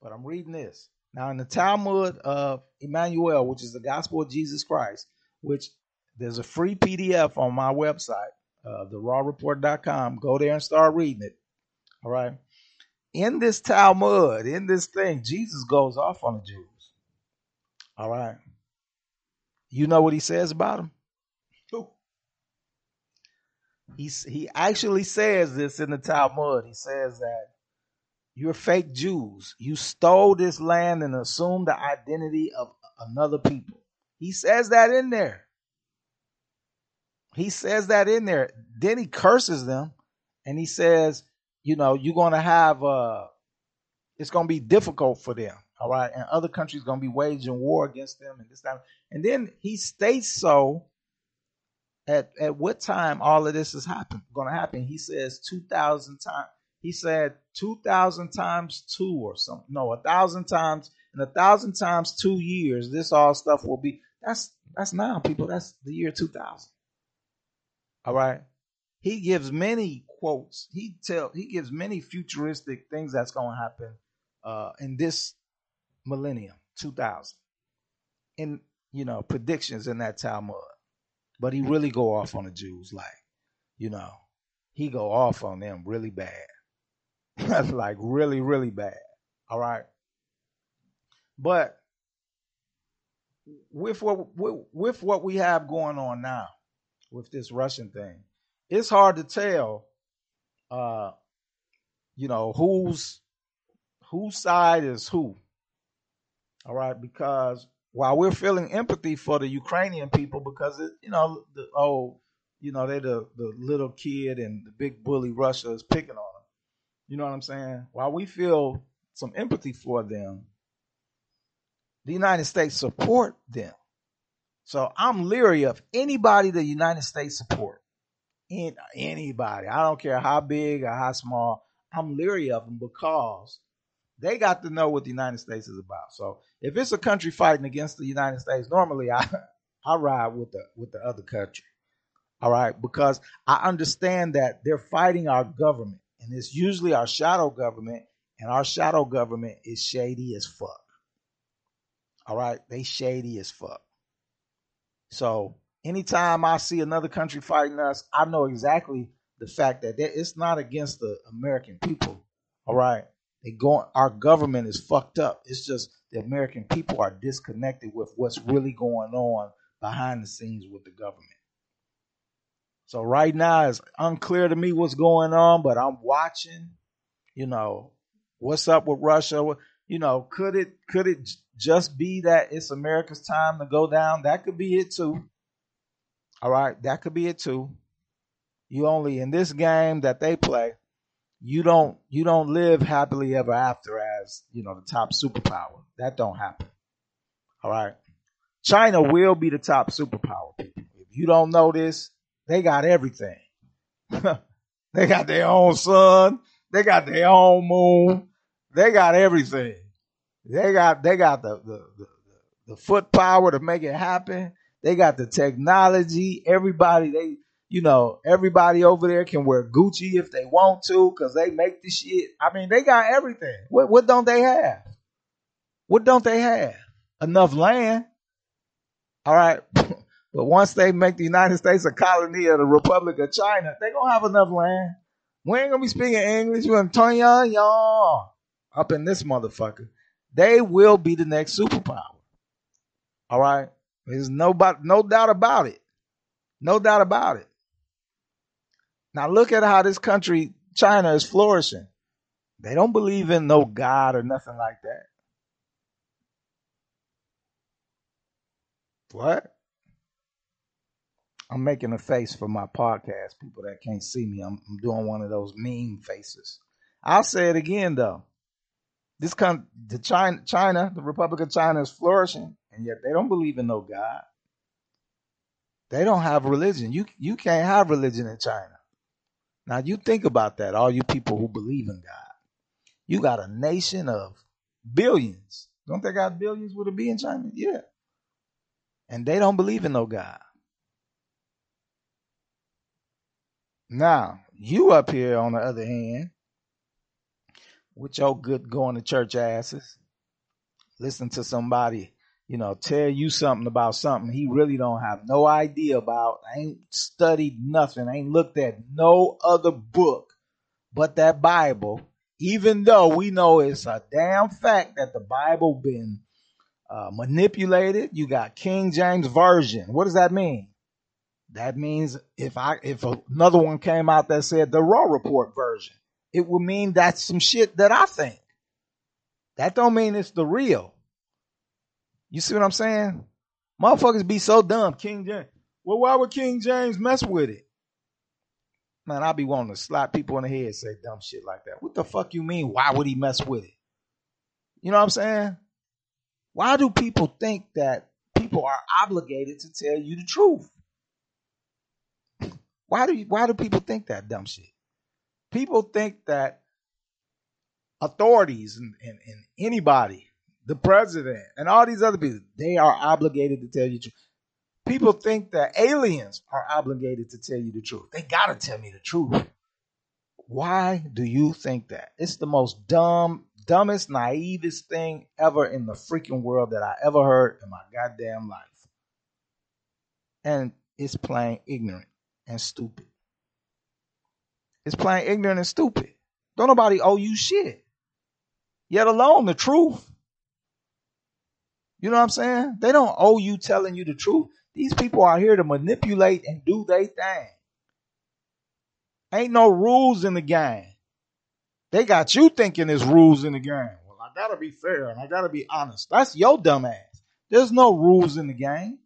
But I'm reading this now in the Talmud of Emmanuel, which is the Gospel of Jesus Christ, which there's a free PDF on my website, uh, therawreport.com. Go there and start reading it. All right. In this Talmud, in this thing, Jesus goes off on the Jews. All right. You know what he says about them? He, he actually says this in the Talmud. He says that you're fake Jews. You stole this land and assumed the identity of another people. He says that in there. He says that in there. Then he curses them and he says, you know, you're going to have, uh, it's going to be difficult for them. All right. And other countries going to be waging war against them and this, that. And then he states so at, at what time all of this is happen, going to happen. He says 2,000 times. He said 2,000 times two or something. No, a thousand times. And a thousand times two years, this all stuff will be. That's that's now, people. That's the year 2000. All right. He gives many quotes. He tell he gives many futuristic things that's going to happen uh, in this millennium, 2000. In you know predictions in that Talmud, but he really go off on the Jews, like you know, he go off on them really bad, like really really bad. All right, but with what with what we have going on now, with this Russian thing, it's hard to tell, uh, you know, who's whose side is who. All right, because while we're feeling empathy for the Ukrainian people, because it, you know, the oh, you know, they're the the little kid and the big bully Russia is picking on them. You know what I'm saying? While we feel some empathy for them, the United States support them. So I'm leery of anybody the United States support. In anybody. I don't care how big or how small. I'm leery of them because they got to know what the United States is about. So if it's a country fighting against the United States, normally I I ride with the with the other country. All right, because I understand that they're fighting our government, and it's usually our shadow government, and our shadow government is shady as fuck. All right, they shady as fuck. So anytime I see another country fighting us, I know exactly the fact that it's not against the American people. All right. They going our government is fucked up. It's just the American people are disconnected with what's really going on behind the scenes with the government. So right now it's unclear to me what's going on, but I'm watching, you know, what's up with Russia. You know, could it could it just be that it's America's time to go down? That could be it too. All right, that could be it too. You only in this game that they play, you don't you don't live happily ever after as you know the top superpower. That don't happen. All right, China will be the top superpower. People, if you don't know this, they got everything. they got their own sun. They got their own moon. They got everything. They got they got the the, the, the foot power to make it happen. They got the technology. Everybody they you know everybody over there can wear Gucci if they want to because they make the shit. I mean they got everything. What what don't they have? What don't they have? Enough land. All right. but once they make the United States a colony of the Republic of China, they gonna have enough land. We ain't gonna be speaking English. We're gonna turn y'all up in this motherfucker. They will be the next superpower. All right. There's no, no doubt about it. No doubt about it. Now look at how this country, China, is flourishing. They don't believe in no God or nothing like that. What? I'm making a face for my podcast people that can't see me. I'm, I'm doing one of those meme faces. I'll say it again though. This country, the China, China, the Republic of China is flourishing, and yet they don't believe in no God. They don't have religion. You you can't have religion in China. Now you think about that, all you people who believe in God. You got a nation of billions. Don't they got billions with a B in China? Yeah. And they don't believe in no God. Now, you up here on the other hand, with your good going to church asses, listen to somebody, you know, tell you something about something he really don't have no idea about, ain't studied nothing, ain't looked at no other book but that Bible, even though we know it's a damn fact that the Bible been uh, manipulated. You got King James Version. What does that mean? That means if I if another one came out that said the Raw Report version, it would mean that's some shit that I think. That don't mean it's the real. You see what I'm saying? Motherfuckers be so dumb. King James. Well, why would King James mess with it? Man, I be wanting to slap people in the head say dumb shit like that. What the fuck you mean? Why would he mess with it? You know what I'm saying? Why do people think that people are obligated to tell you the truth? Why do you, why do people think that dumb shit? People think that authorities and, and, and anybody, the president and all these other people, they are obligated to tell you the truth. People think that aliens are obligated to tell you the truth. They gotta tell me the truth. Why do you think that? It's the most dumb, dumbest, naivest thing ever in the freaking world that I ever heard in my goddamn life. And it's plain ignorant and stupid. It's plain ignorant and stupid. Don't nobody owe you shit. Yet alone the truth. You know what I'm saying? They don't owe you telling you the truth. These people are here to manipulate and do their thing. Ain't no rules in the game. They got you thinking there's rules in the game. Well, I gotta be fair and I gotta be honest. That's your dumb ass. There's no rules in the game.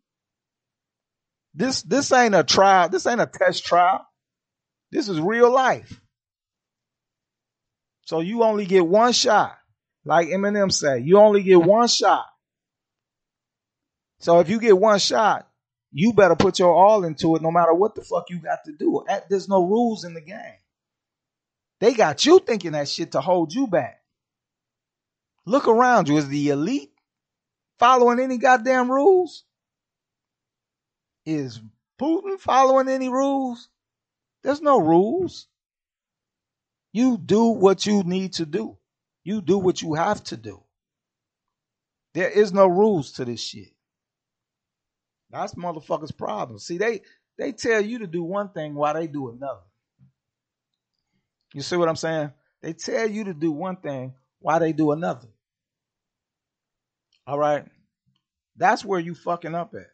This this ain't a trial. This ain't a test trial. This is real life. So you only get one shot. Like Eminem said, you only get one shot. So if you get one shot, you better put your all into it no matter what the fuck you got to do. There's no rules in the game. They got you thinking that shit to hold you back. Look around you. Is the elite following any goddamn rules? Is Putin following any rules? There's no rules. You do what you need to do. You do what you have to do. There is no rules to this shit. That's motherfuckers' problem. See, they they tell you to do one thing while they do another. You see what I'm saying? They tell you to do one thing while they do another. All right? That's where you fucking up at.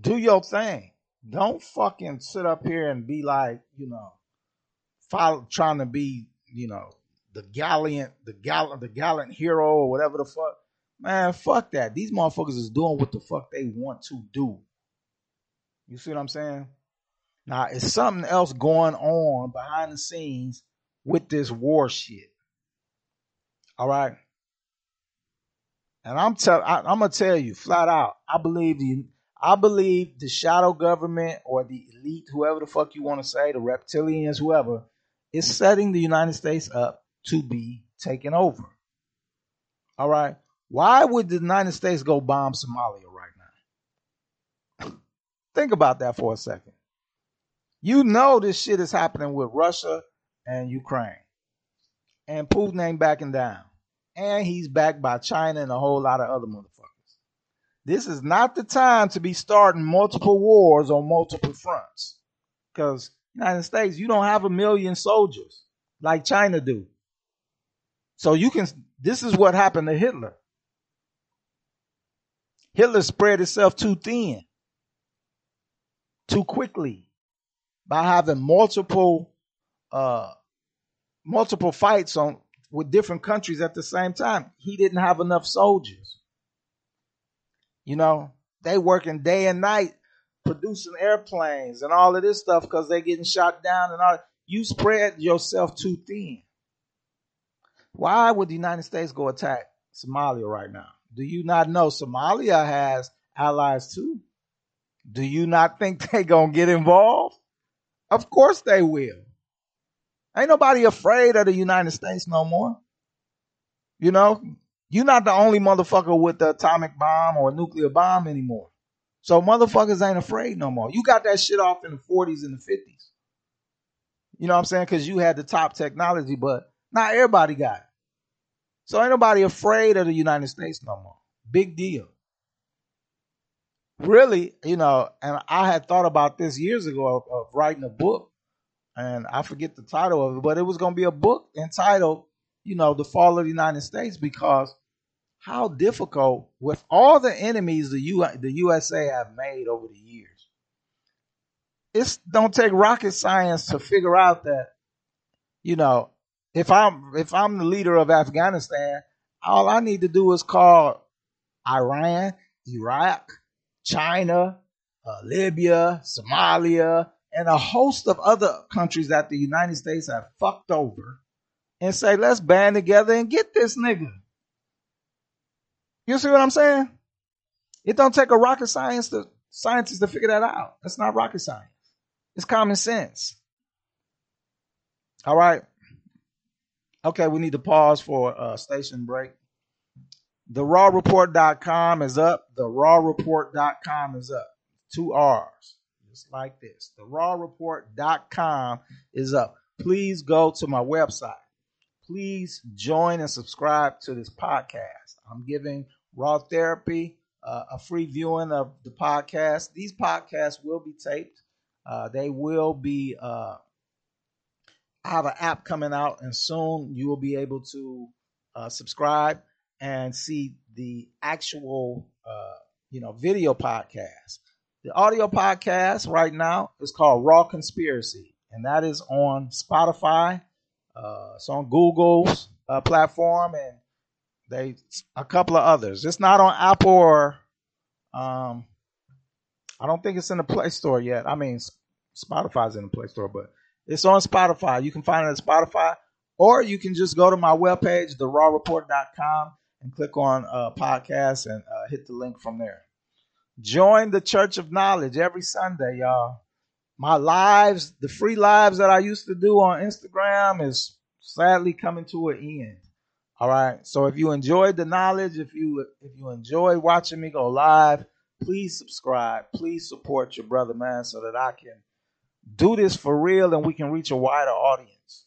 Do your thing. Don't fucking sit up here and be like, you know, follow, trying to be, you know, the gallant, the gallant, the gallant hero or whatever the fuck. Man, fuck that. These motherfuckers is doing what the fuck they want to do. You see what I'm saying? Now, it's something else going on behind the scenes with this war shit. All right. And I'm tell I, am gonna tell you flat out. I believe the I believe the shadow government or the elite, whoever the fuck you want to say, the reptilians, whoever, is setting the United States up to be taken over. All right. Why would the United States go bomb Somalia right now? Think about that for a second. You know this shit is happening with Russia and Ukraine. And Putin ain't backing down. And he's backed by China and a whole lot of other motherfuckers. This is not the time to be starting multiple wars on multiple fronts. Because United States, you don't have a million soldiers like China do. So you can, this is what happened to Hitler. Hitler spread itself too thin, too quickly by having multiple uh, multiple fights on with different countries at the same time. He didn't have enough soldiers. You know, they working day and night producing airplanes and all of this stuff because they're getting shot down and all. You spread yourself too thin. Why would the United States go attack Somalia right now? Do you not know Somalia has allies too? Do you not think they gonna get involved? Of course they will. Ain't nobody afraid of the United States no more. You know, You're not the only motherfucker with the atomic bomb or a nuclear bomb anymore. So motherfuckers ain't afraid no more. You got that shit off in the 40s and the 50s. You know what I'm saying? Because you had the top technology, but not everybody got it. So ain't nobody afraid of the United States no more. Big deal. Really, you know, and I had thought about this years ago of, of writing a book, and I forget the title of it, but it was going to be a book entitled, you know, The Fall of the United States because how difficult with all the enemies the U the USA have made over the years. It don't take rocket science to figure out that, you know, if I'm if I'm the leader of Afghanistan, all I need to do is call Iran, Iraq, China, uh, Libya, Somalia, and a host of other countries that the United States have fucked over, and say, let's band together and get this nigga. You see what I'm saying? It don't take a rocket science to scientist to figure that out. That's not rocket science. It's common sense. All right. Okay, we need to pause for a station break. The rawreport.com is up. The rawreport.com is up. Two R's. Just like this. The rawreport.com is up. Please go to my website. Please join and subscribe to this podcast. I'm giving Raw Therapy, uh, a free viewing of the podcast. These podcasts will be taped. Uh, they will be. Uh, I have an app coming out, and soon you will be able to uh, subscribe and see the actual, uh, you know, video podcast. The audio podcast right now is called Raw Conspiracy, and that is on Spotify. Uh, it's on Google's platform and they a couple of others. It's not on Apple or um, I don't think it's in the Play Store yet. I mean, Spotify's in the Play Store, but it's on Spotify. You can find it at Spotify, or you can just go to my webpage, therawreport.com, and click on uh, podcast and uh, hit the link from there. Join the Church of Knowledge every Sunday, y'all. My lives, the free lives that I used to do on Instagram, is sadly coming to an end. All right. So if you enjoyed the knowledge, if you if you enjoy watching me go live, please subscribe. Please support your brother, man, so that I can do this for real and we can reach a wider audience.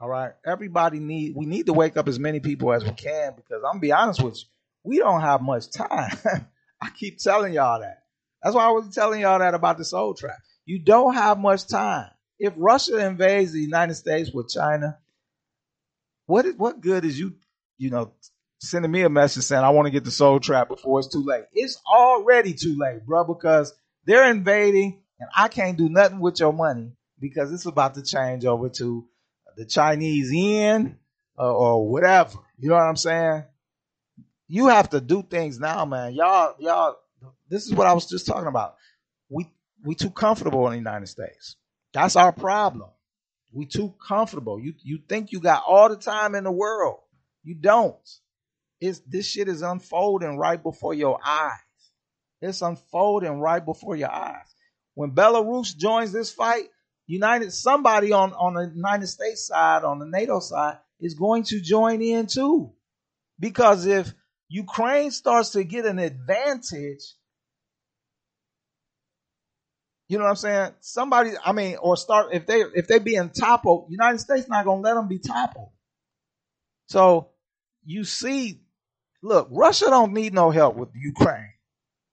All right. Everybody need we need to wake up as many people as we can because I'm gonna be honest with you, we don't have much time. I keep telling y'all that. That's why I was telling y'all that about the soul trap. You don't have much time. If Russia invades the United States with China, what what good is you you know, sending me a message saying I want to get the soul trap before it's too late. It's already too late, bro, because they're invading and I can't do nothing with your money because it's about to change over to the Chinese yen or, or whatever. You know what I'm saying? You have to do things now, man. Y'all, y'all, this is what I was just talking about. We we too comfortable in the United States. That's our problem. We too comfortable. You you think you got all the time in the world. You don't. It's this shit is unfolding right before your eyes. It's unfolding right before your eyes. When Belarus joins this fight, United somebody on, on the United States side, on the NATO side, is going to join in too. Because if Ukraine starts to get an advantage, you know what I'm saying? Somebody, I mean, or start if they if they being toppled, United States not gonna let them be toppled. So you see, look, Russia don't need no help with Ukraine.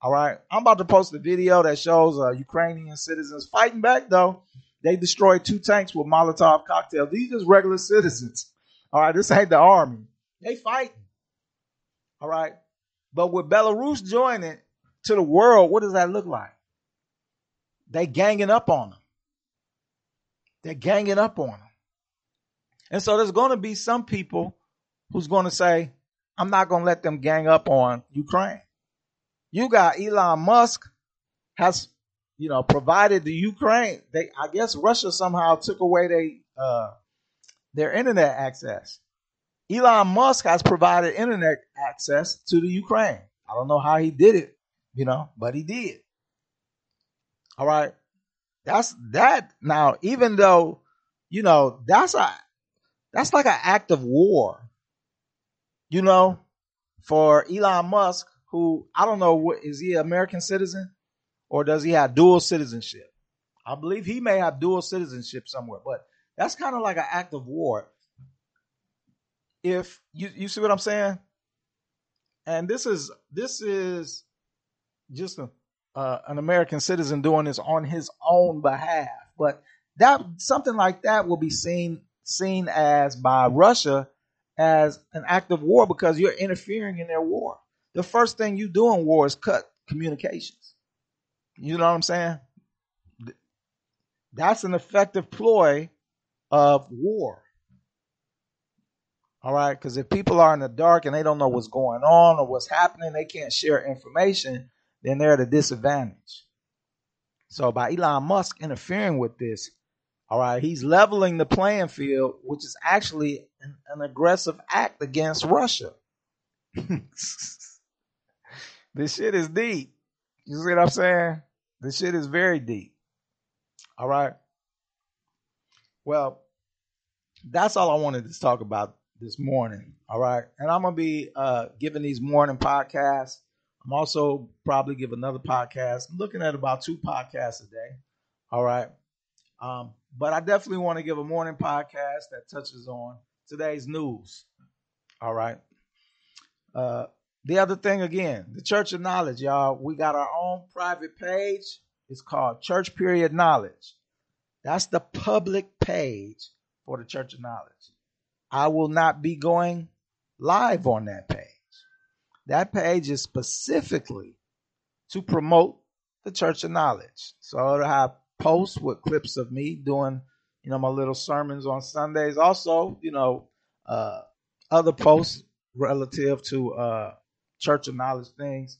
All right, I'm about to post a video that shows uh, Ukrainian citizens fighting back. Though they destroyed two tanks with Molotov cocktails. These are just regular citizens. All right, this ain't the army. They fighting. All right, but with Belarus joining to the world, what does that look like? They ganging up on them. They're ganging up on them. And so there's going to be some people who's going to say, I'm not going to let them gang up on Ukraine. You got Elon Musk has, you know, provided the Ukraine. They, I guess Russia somehow took away they, uh, their internet access. Elon Musk has provided internet access to the Ukraine. I don't know how he did it, you know, but he did. All right. That's that. Now, even though, you know, that's a, that's like an act of war you know, for Elon Musk, who I don't know what is he an American citizen or does he have dual citizenship? I believe he may have dual citizenship somewhere, but that's kind of like an act of war. If you you see what I'm saying? And this is this is just a, uh, an American citizen doing this on his own behalf, but that something like that will be seen seen as by Russia as an act of war because you're interfering in their war. The first thing you do in war is cut communications. You know what I'm saying? That's an effective ploy of war. All right, because if people are in the dark and they don't know what's going on or what's happening, they can't share information, then they're at a disadvantage. So by Elon Musk interfering with this, all right, he's leveling the playing field, which is actually an, an aggressive act against Russia. this shit is deep. You see what I'm saying? This shit is very deep. All right. Well, that's all I wanted to talk about this morning. All right. And I'm going to be uh, giving these morning podcasts. I'm also probably give another podcast. I'm looking at about two podcasts a day. All right. Um, but I definitely want to give a morning podcast that touches on today's news. All right. Uh, the other thing again, the Church of Knowledge, y'all. We got our own private page. It's called Church Period Knowledge. That's the public page for the Church of Knowledge. I will not be going live on that page. That page is specifically to promote the Church of Knowledge. So it'll have posts with clips of me doing, you know, my little sermons on Sundays. Also, you know, uh, other posts relative to uh, Church of Knowledge things.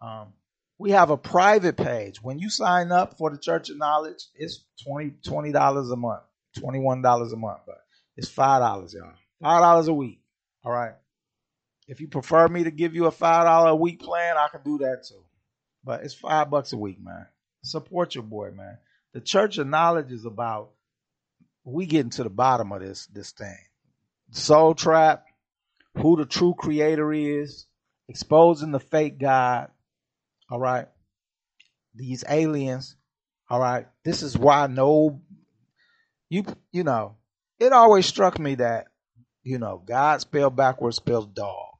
Um, we have a private page. When you sign up for the Church of Knowledge, it's 20 dollars a month, twenty one dollars a month, but it's five dollars, y'all. Five dollars a week. All right. If you prefer me to give you a five dollar a week plan, I can do that too. But it's five bucks a week, man. Support your boy, man. The Church of Knowledge is about we getting to the bottom of this this thing. Soul trap, who the true creator is, exposing the fake God. All right. These aliens. All right. This is why no you you know, it always struck me that, you know, God spelled backwards spells dog.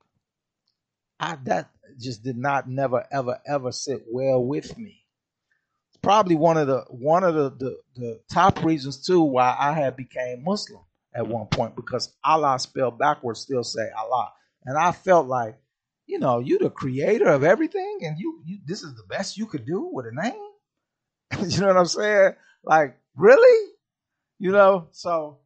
I that just did not never ever ever sit well with me probably one of the one of the, the, the top reasons too why I had became Muslim at mm-hmm. one point because Allah spelled backwards still say Allah. And I felt like, you know, you the creator of everything and you, you this is the best you could do with a name. you know what I'm saying? Like, really? You know, so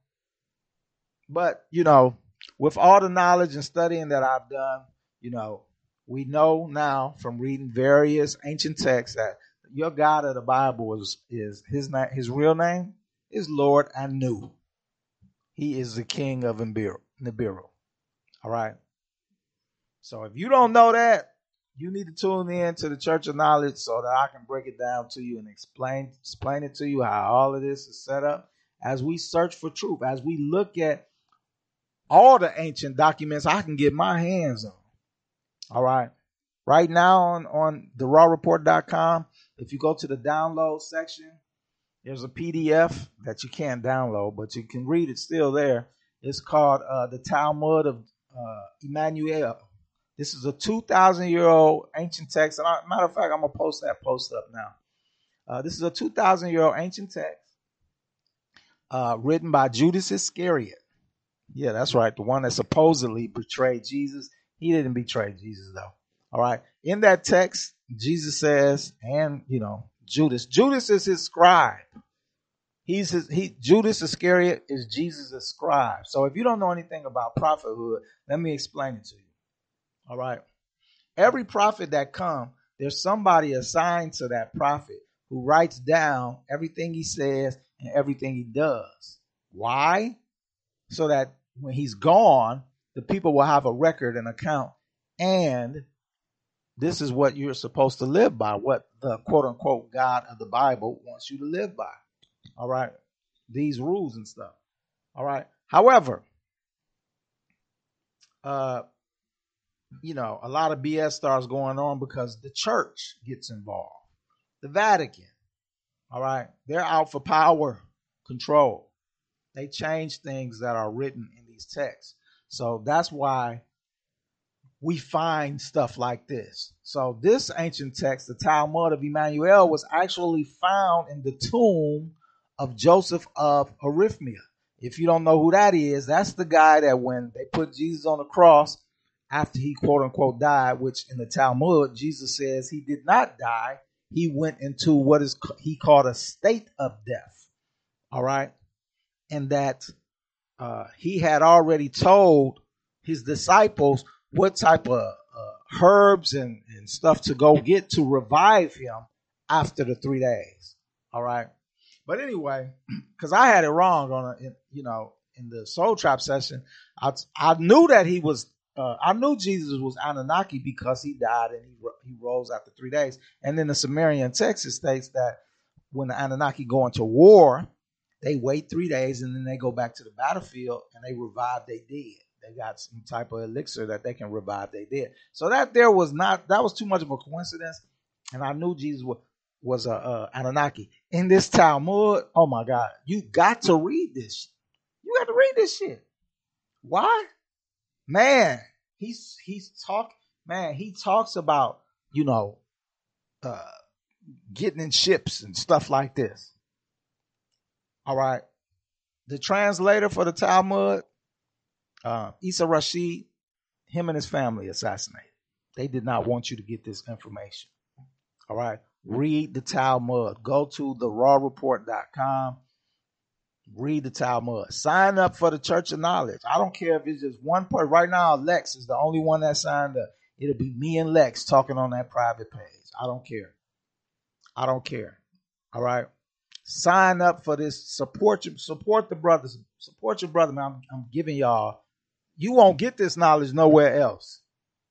but you know, with all the knowledge and studying that I've done, you know, we know now from reading various ancient texts that your God of the Bible is is his name. His real name is Lord Anu. He is the king of Nibiru. All right. So if you don't know that, you need to tune in to the Church of Knowledge so that I can break it down to you and explain explain it to you how all of this is set up as we search for truth, as we look at all the ancient documents I can get my hands on. All right. Right now on, on the rawreport.com, if you go to the download section, there's a PDF that you can't download, but you can read it still there. It's called uh, the Talmud of uh, Emmanuel. This is a 2,000 year old ancient text. And I, matter of fact, I'm going to post that post up now. Uh, this is a 2,000 year old ancient text uh, written by Judas Iscariot. Yeah, that's right. The one that supposedly betrayed Jesus. He didn't betray Jesus, though. All right. In that text, Jesus says, and you know, Judas. Judas is his scribe. He's his, he Judas Iscariot is Jesus' scribe. So if you don't know anything about prophethood, let me explain it to you. All right. Every prophet that come, there's somebody assigned to that prophet who writes down everything he says and everything he does. Why? So that when he's gone, the people will have a record and account and this is what you're supposed to live by, what the quote unquote God of the Bible wants you to live by. All right. These rules and stuff. All right. However, uh, you know, a lot of BS starts going on because the church gets involved. The Vatican, all right, they're out for power control. They change things that are written in these texts. So that's why we find stuff like this. So this ancient text, the Talmud of Emmanuel, was actually found in the tomb of Joseph of Arimathea. If you don't know who that is, that's the guy that when they put Jesus on the cross after he quote unquote died, which in the Talmud, Jesus says he did not die. He went into what is he called a state of death. All right. And that uh, he had already told his disciples what type of uh, herbs and, and stuff to go get to revive him after the three days. All right. But anyway, because I had it wrong on a, you know, in the Soul Trap session, I, I knew that he was, uh, I knew Jesus was Anunnaki because he died and he, he rose after three days. And then the Sumerian text states that when the Anunnaki go into war, they wait three days and then they go back to the battlefield and they revive their dead. They got some type of elixir that they can revive They did So that there was not that was too much of a coincidence, and I knew Jesus was was a uh, Anunnaki in this Talmud. Oh my God, you got to read this. You got to read this shit. Why, man? He's he's talk man. He talks about you know uh, getting in ships and stuff like this. All right. The translator for the Talmud, uh, Isa Rashid, him and his family assassinated. They did not want you to get this information. All right. Read the Talmud. Go to the rawreport.com. Read the Talmud. Sign up for the Church of Knowledge. I don't care if it's just one person. Right now, Lex is the only one that signed up. It'll be me and Lex talking on that private page. I don't care. I don't care. All right. Sign up for this. Support your support the brothers. Support your brother, man. I'm, I'm giving y'all. You won't get this knowledge nowhere else.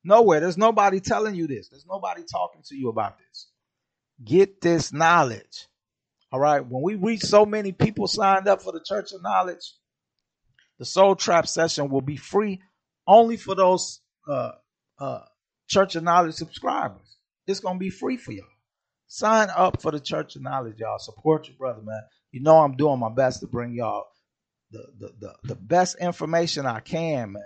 Nowhere. There's nobody telling you this. There's nobody talking to you about this. Get this knowledge. All right. When we reach so many people signed up for the Church of Knowledge, the Soul Trap session will be free only for those uh, uh, Church of Knowledge subscribers. It's gonna be free for y'all. Sign up for the Church of Knowledge, y'all. Support your brother, man. You know I'm doing my best to bring y'all the, the, the, the best information I can, man.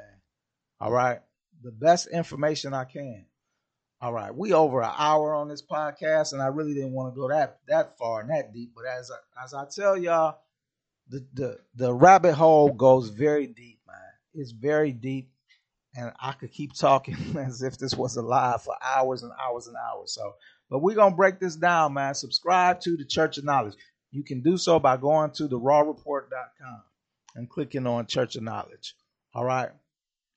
All right. The best information I can. All right. We over an hour on this podcast, and I really didn't want to go that that far and that deep. But as I, as I tell y'all, the, the the rabbit hole goes very deep, man. It's very deep, and I could keep talking as if this was a live for hours and hours and hours. So but we're to break this down, man. Subscribe to the Church of Knowledge. You can do so by going to the rawreport.com and clicking on Church of Knowledge. All right.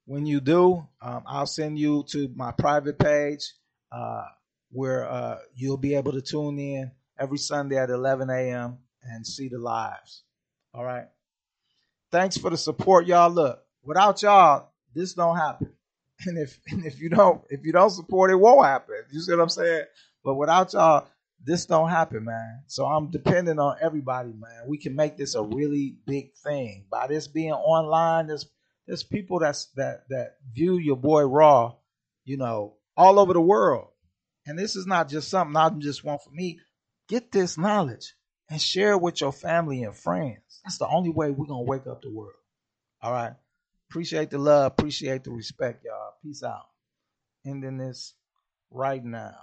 When you do, um, I'll send you to my private page uh, where uh, you'll be able to tune in every Sunday at 11 a.m. and see the lives. All right. Thanks for the support, y'all. Look, without y'all, this don't happen. And if and if you don't if you don't support it, won't happen. You see what I'm saying? But without y'all, this don't happen, man. So I'm depending on everybody, man. We can make this a really big thing. By this being online, there's there's people that's that that view your boy Raw, you know, all over the world. And this is not just something I just want for me. Get this knowledge and share it with your family and friends. That's the only way we're gonna wake up the world. All right. Appreciate the love, appreciate the respect, y'all. Peace out. Ending this right now.